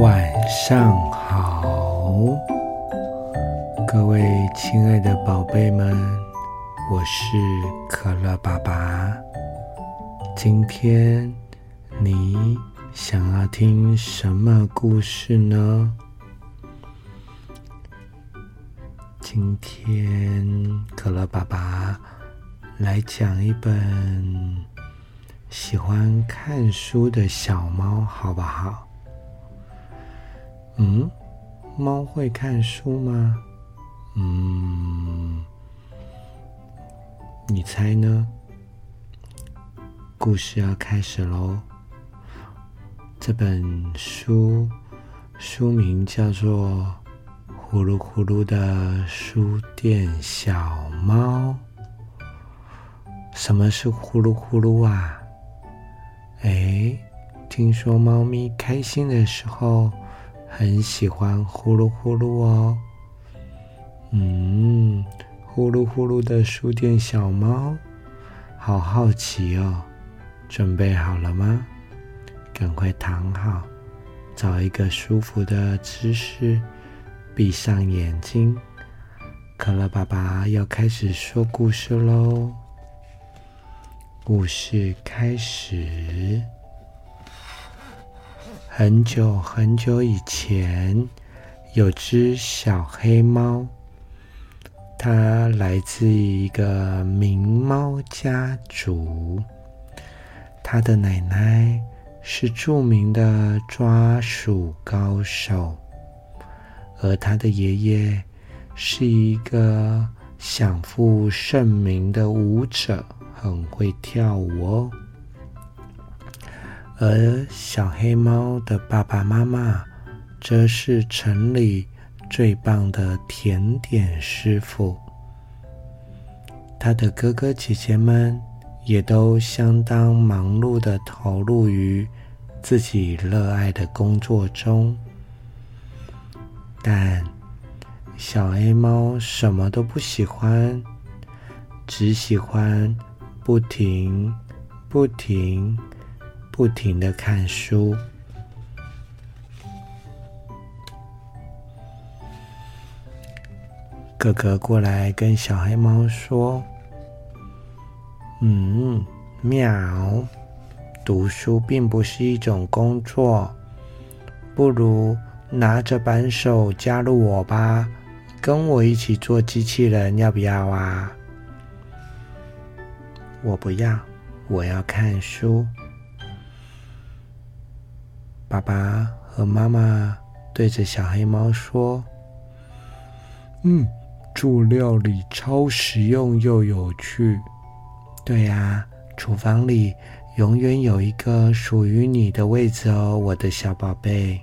晚上好，各位亲爱的宝贝们，我是可乐爸爸。今天你想要听什么故事呢？今天可乐爸爸来讲一本喜欢看书的小猫，好不好？嗯，猫会看书吗？嗯，你猜呢？故事要开始喽。这本书书名叫做《呼噜呼噜的书店小猫》。什么是呼噜呼噜啊？哎，听说猫咪开心的时候。很喜欢呼噜呼噜哦，嗯，呼噜呼噜的书店小猫，好好奇哦，准备好了吗？赶快躺好，找一个舒服的姿势，闭上眼睛。可乐爸爸要开始说故事喽，故事开始。很久很久以前，有只小黑猫。它来自一个名猫家族。它的奶奶是著名的抓鼠高手，而它的爷爷是一个享负盛名的舞者，很会跳舞哦。而小黑猫的爸爸妈妈，则是城里最棒的甜点师傅。他的哥哥姐姐们也都相当忙碌的投入于自己热爱的工作中。但小黑猫什么都不喜欢，只喜欢不停、不停。不停的看书，哥哥过来跟小黑猫说：“嗯，喵，读书并不是一种工作，不如拿着扳手加入我吧，跟我一起做机器人，要不要啊？”我不要，我要看书。爸爸和妈妈对着小黑猫说：“嗯，做料理超实用又有趣。对呀，厨房里永远有一个属于你的位置哦，我的小宝贝。”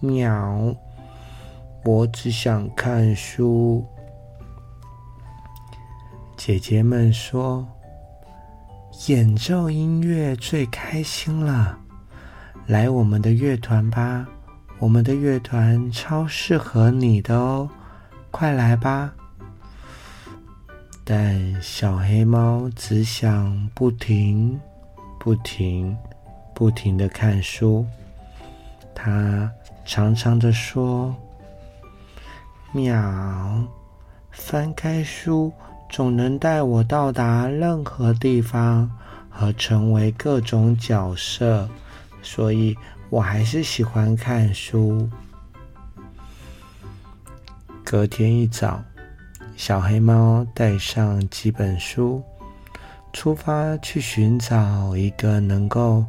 喵，我只想看书。姐姐们说：“演奏音乐最开心了。”来我们的乐团吧，我们的乐团超适合你的哦，快来吧！但小黑猫只想不停、不停、不停的看书，它长长的说：“喵，翻开书总能带我到达任何地方和成为各种角色。”所以我还是喜欢看书。隔天一早，小黑猫带上几本书，出发去寻找一个能够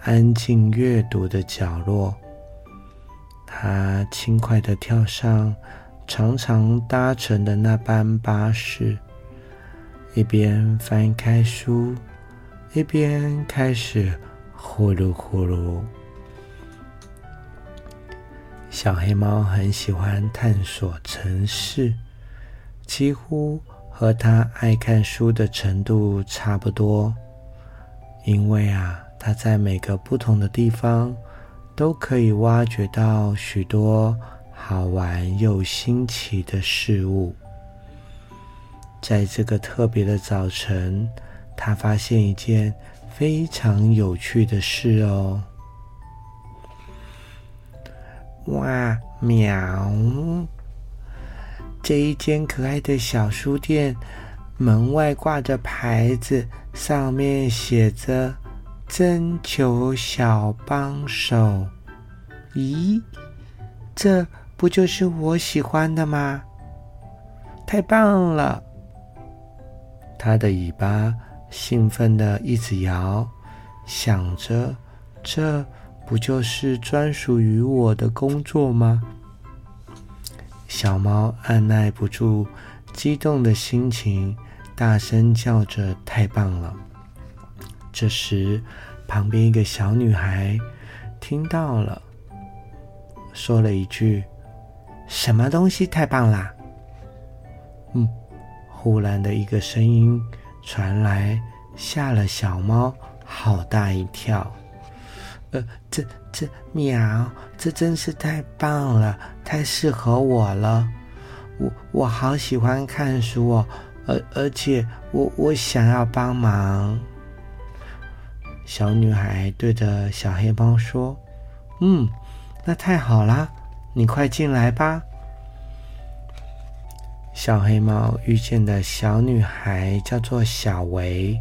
安静阅读的角落。它轻快的跳上常常搭乘的那班巴士，一边翻开书，一边开始。呼噜呼噜，小黑猫很喜欢探索城市，几乎和他爱看书的程度差不多。因为啊，他在每个不同的地方都可以挖掘到许多好玩又新奇的事物。在这个特别的早晨，他发现一件非常有趣的事哦！哇，喵！这一间可爱的小书店门外挂着牌子，上面写着“征求小帮手”。咦，这不就是我喜欢的吗？太棒了！他的尾巴兴奋的一直摇，想着这不就是专属于我的工作吗？小猫按耐不住激动的心情，大声叫着：“太棒了！”这时，旁边一个小女孩听到了，说了一句：“什么东西太棒啦？”嗯，忽然的一个声音传来，吓了小猫好大一跳。呃，这这喵，这真是太棒了，太适合我了。我我好喜欢看书哦，而而且我我想要帮忙。小女孩对着小黑猫说：“嗯，那太好啦，你快进来吧。”小黑猫遇见的小女孩叫做小维。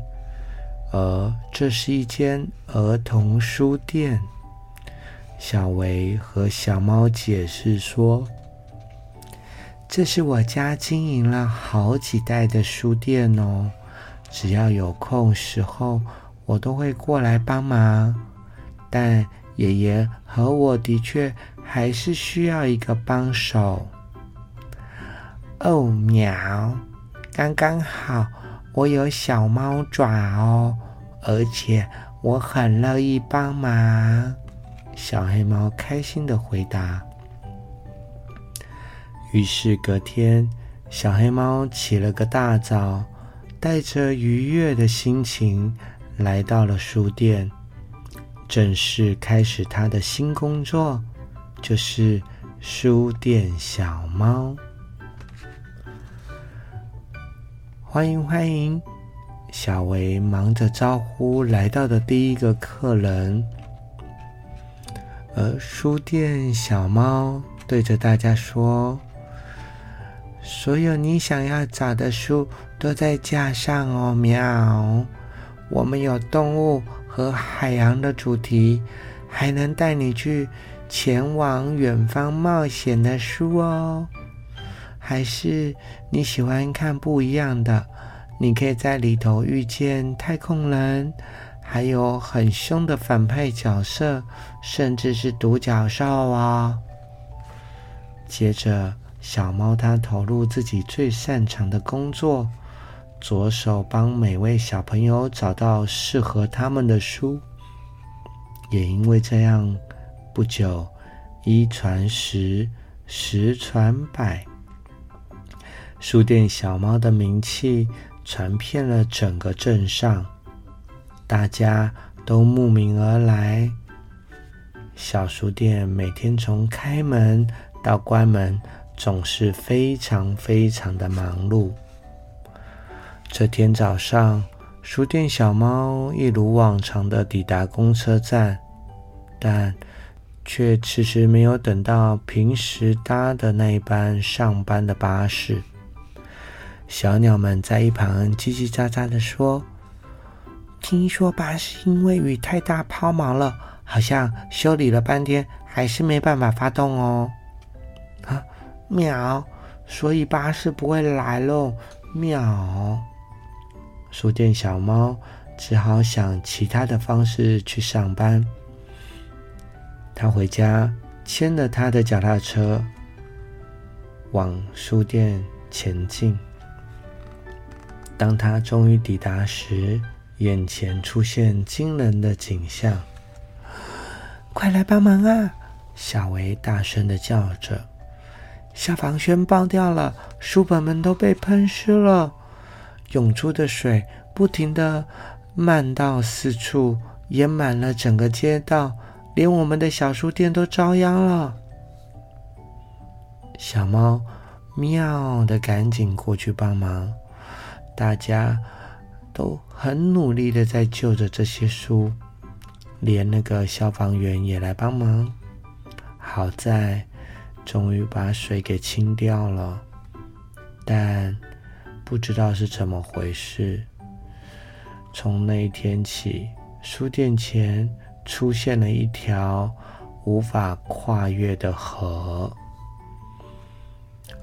而这是一间儿童书店。小维和小猫解释说：“这是我家经营了好几代的书店哦，只要有空时候，我都会过来帮忙。但爷爷和我的确还是需要一个帮手。”哦，喵，刚刚好。我有小猫爪哦，而且我很乐意帮忙。小黑猫开心的回答。于是隔天，小黑猫起了个大早，带着愉悦的心情来到了书店，正式开始他的新工作，就是书店小猫。欢迎欢迎，小维忙着招呼来到的第一个客人。而书店小猫对着大家说：“所有你想要找的书都在架上哦，喵！我们有动物和海洋的主题，还能带你去前往远方冒险的书哦。”还是你喜欢看不一样的？你可以在里头遇见太空人，还有很凶的反派角色，甚至是独角兽啊！接着，小猫它投入自己最擅长的工作，左手帮每位小朋友找到适合他们的书。也因为这样，不久一传十，十传百。书店小猫的名气传遍了整个镇上，大家都慕名而来。小书店每天从开门到关门，总是非常非常的忙碌。这天早上，书店小猫一如往常的抵达公车站，但却迟迟没有等到平时搭的那一班上班的巴士。小鸟们在一旁叽叽喳喳的说：“听说巴士因为雨太大抛锚了，好像修理了半天还是没办法发动哦。”啊，喵！所以巴士不会来喽，喵！书店小猫只好想其他的方式去上班。他回家牵了他的脚踏车，往书店前进。当他终于抵达时，眼前出现惊人的景象！快来帮忙啊！小维大声的叫着：“消防栓爆掉了，书本们都被喷湿了，涌出的水不停的漫到四处，淹满了整个街道，连我们的小书店都遭殃了。小猫喵的赶紧过去帮忙，大家都很努力的在救着这些书，连那个消防员也来帮忙。好在终于把水给清掉了，但不知道是怎么回事，从那一天起，书店前出现了一条无法跨越的河。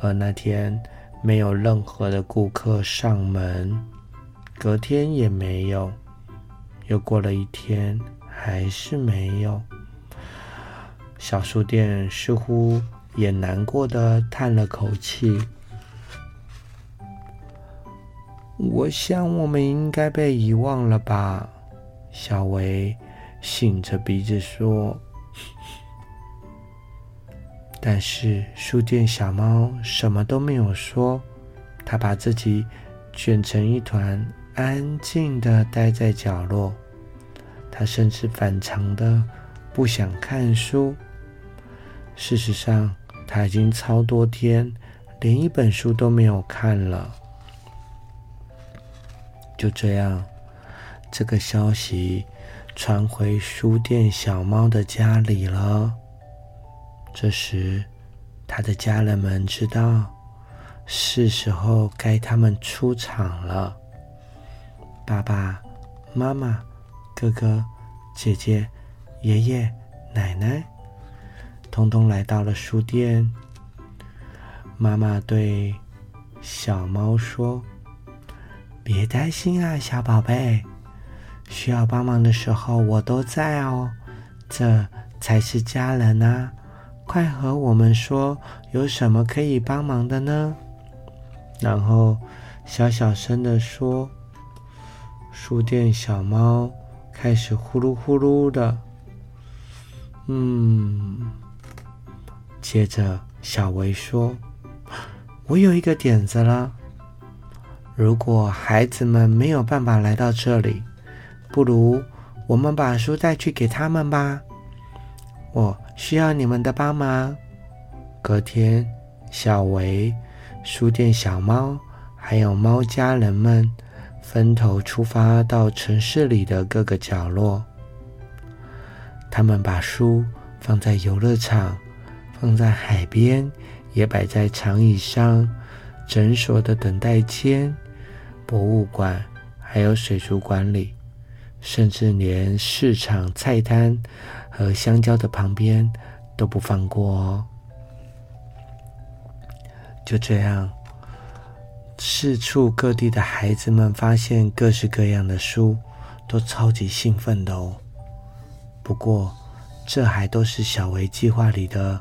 而那天没有任何的顾客上门，隔天也没有，又过了一天，还是没有。小书店似乎也难过的叹了口气。我想我们应该被遗忘了吧？小维擤着鼻子说。但是书店小猫什么都没有说，它把自己卷成一团，安静的待在角落。它甚至反常的不想看书。事实上，它已经超多天连一本书都没有看了。就这样，这个消息传回书店小猫的家里了。这时，他的家人们知道是时候该他们出场了。爸爸妈妈、哥哥、姐姐、爷爷、奶奶，通通来到了书店。妈妈对小猫说：“别担心啊，小宝贝，需要帮忙的时候我都在哦。这才是家人啊。”快和我们说，有什么可以帮忙的呢？然后小小声的说：“书店小猫开始呼噜呼噜的。”嗯，接着小维说：“我有一个点子了。如果孩子们没有办法来到这里，不如我们把书带去给他们吧。”我。需要你们的帮忙。隔天，小维、书店小猫还有猫家人们分头出发到城市里的各个角落。他们把书放在游乐场，放在海边，也摆在长椅上、诊所的等待间、博物馆还有水族馆里，甚至连市场菜摊。和香蕉的旁边都不放过哦。就这样，四处各地的孩子们发现各式各样的书，都超级兴奋的哦。不过，这还都是小维计划里的，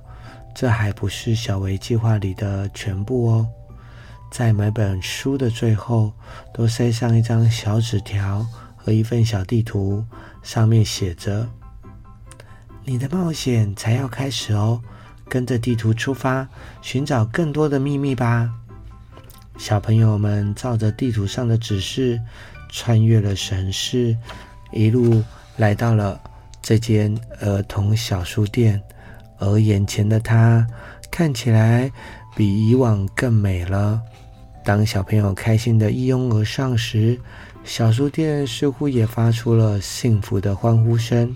这还不是小维计划里的全部哦。在每本书的最后，都塞上一张小纸条和一份小地图，上面写着。你的冒险才要开始哦，跟着地图出发，寻找更多的秘密吧。小朋友们照着地图上的指示，穿越了城市，一路来到了这间儿童小书店。而眼前的它看起来比以往更美了。当小朋友开心的一拥而上时，小书店似乎也发出了幸福的欢呼声。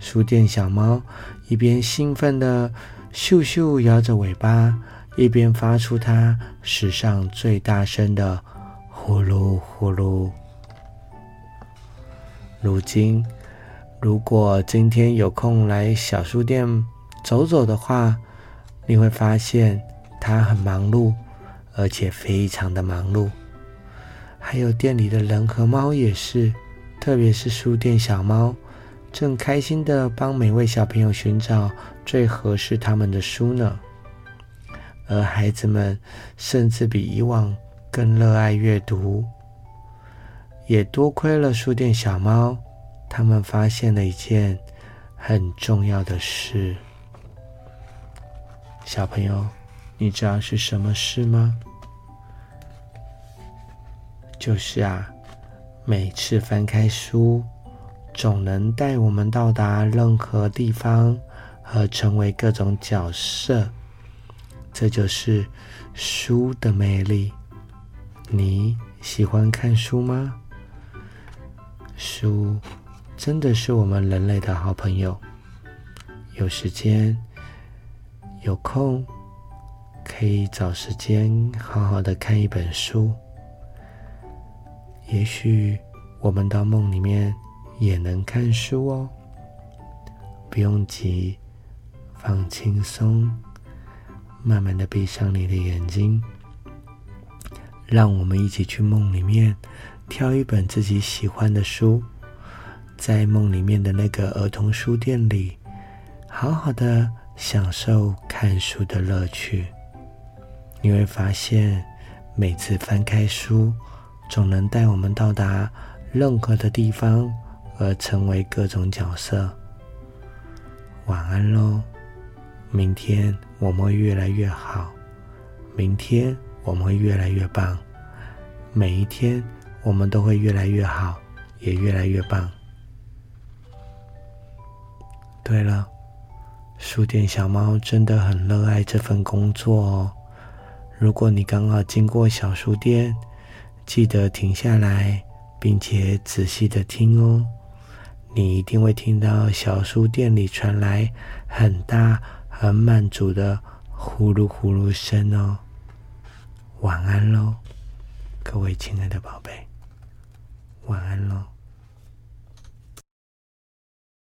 书店小猫一边兴奋的咻咻摇着尾巴，一边发出它史上最大声的呼噜呼噜。如今，如果今天有空来小书店走走的话，你会发现它很忙碌，而且非常的忙碌。还有店里的人和猫也是，特别是书店小猫。正开心的帮每位小朋友寻找最合适他们的书呢，而孩子们甚至比以往更热爱阅读。也多亏了书店小猫，他们发现了一件很重要的事。小朋友，你知道是什么事吗？就是啊，每次翻开书。总能带我们到达任何地方和成为各种角色。这就是书的魅力。你喜欢看书吗？书真的是我们人类的好朋友。有时间、有空，可以找时间好好的看一本书。也许我们到梦里面也能看书哦。不用急，放轻松，慢慢的闭上你的眼睛。让我们一起去梦里面，挑一本自己喜欢的书，在梦里面的那个儿童书店里，好好的享受看书的乐趣。你会发现，每次翻开书，总能带我们到达任何的地方，而成为各种角色。晚安喽，明天我们会越来越好。明天。我们会越来越棒，每一天我们都会越来越好，也越来越棒。对了，书店小猫真的很热爱这份工作哦。如果你刚好经过小书店，记得停下来，并且仔细的听哦。你一定会听到小书店里传来很大、很满足的呼噜呼噜声哦。晚安喽，各位亲爱的宝贝，晚安喽。